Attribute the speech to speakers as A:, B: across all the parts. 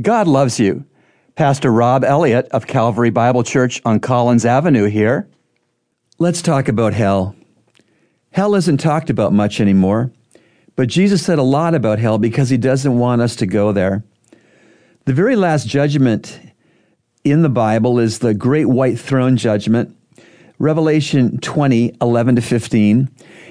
A: God loves you. Pastor Rob Elliott of Calvary Bible Church on Collins Avenue here. Let's talk about hell. Hell isn't talked about much anymore, but Jesus said a lot about hell because he doesn't want us to go there. The very last judgment in the Bible is the great white throne judgment, Revelation 20, 11 to 15.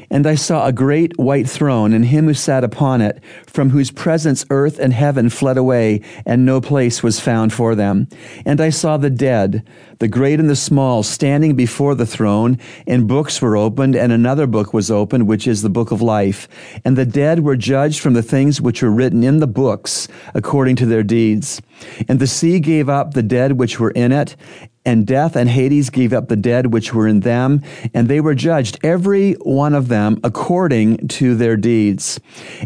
A: And I saw a great white throne, and him who sat upon it, from whose presence earth and heaven fled away, and no place was found for them. And I saw the dead, the great and the small, standing before the throne, and books were opened, and another book was opened, which is the book of life. And the dead were judged from the things which were written in the books, according to their deeds. And the sea gave up the dead which were in it, and death and Hades gave up the dead which were in them, and they were judged, every one of them, according to their deeds.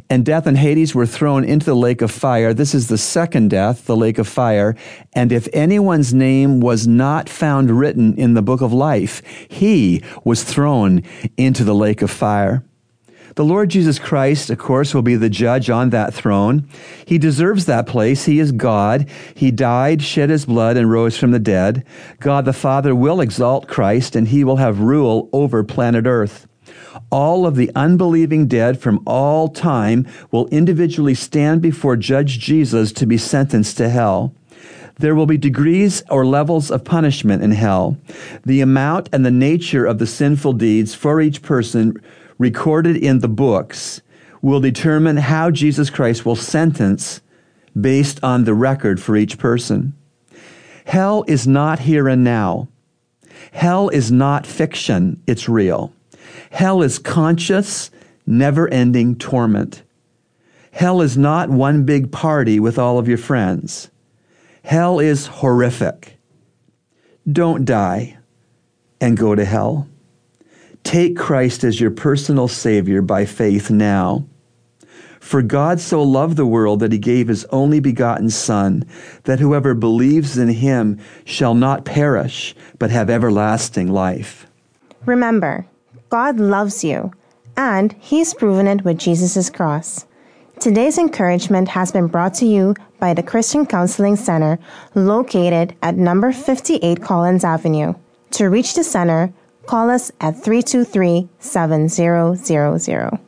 A: And death and Hades were thrown into the lake of fire. This is the second death, the lake of fire. And if anyone's name was not found written in the book of life, he was thrown into the lake of fire. The Lord Jesus Christ, of course, will be the judge on that throne. He deserves that place. He is God. He died, shed his blood, and rose from the dead. God the Father will exalt Christ, and he will have rule over planet Earth. All of the unbelieving dead from all time will individually stand before Judge Jesus to be sentenced to hell. There will be degrees or levels of punishment in hell. The amount and the nature of the sinful deeds for each person recorded in the books will determine how Jesus Christ will sentence based on the record for each person. Hell is not here and now. Hell is not fiction, it's real. Hell is conscious, never ending torment. Hell is not one big party with all of your friends. Hell is horrific. Don't die and go to hell. Take Christ as your personal Savior by faith now. For God so loved the world that he gave his only begotten Son, that whoever believes in him shall not perish, but have everlasting life.
B: Remember, God loves you, and he's proven it with Jesus' cross. Today's encouragement has been brought to you by the Christian Counseling Center located at number 58 Collins Avenue. To reach the center, call us at 323 7000.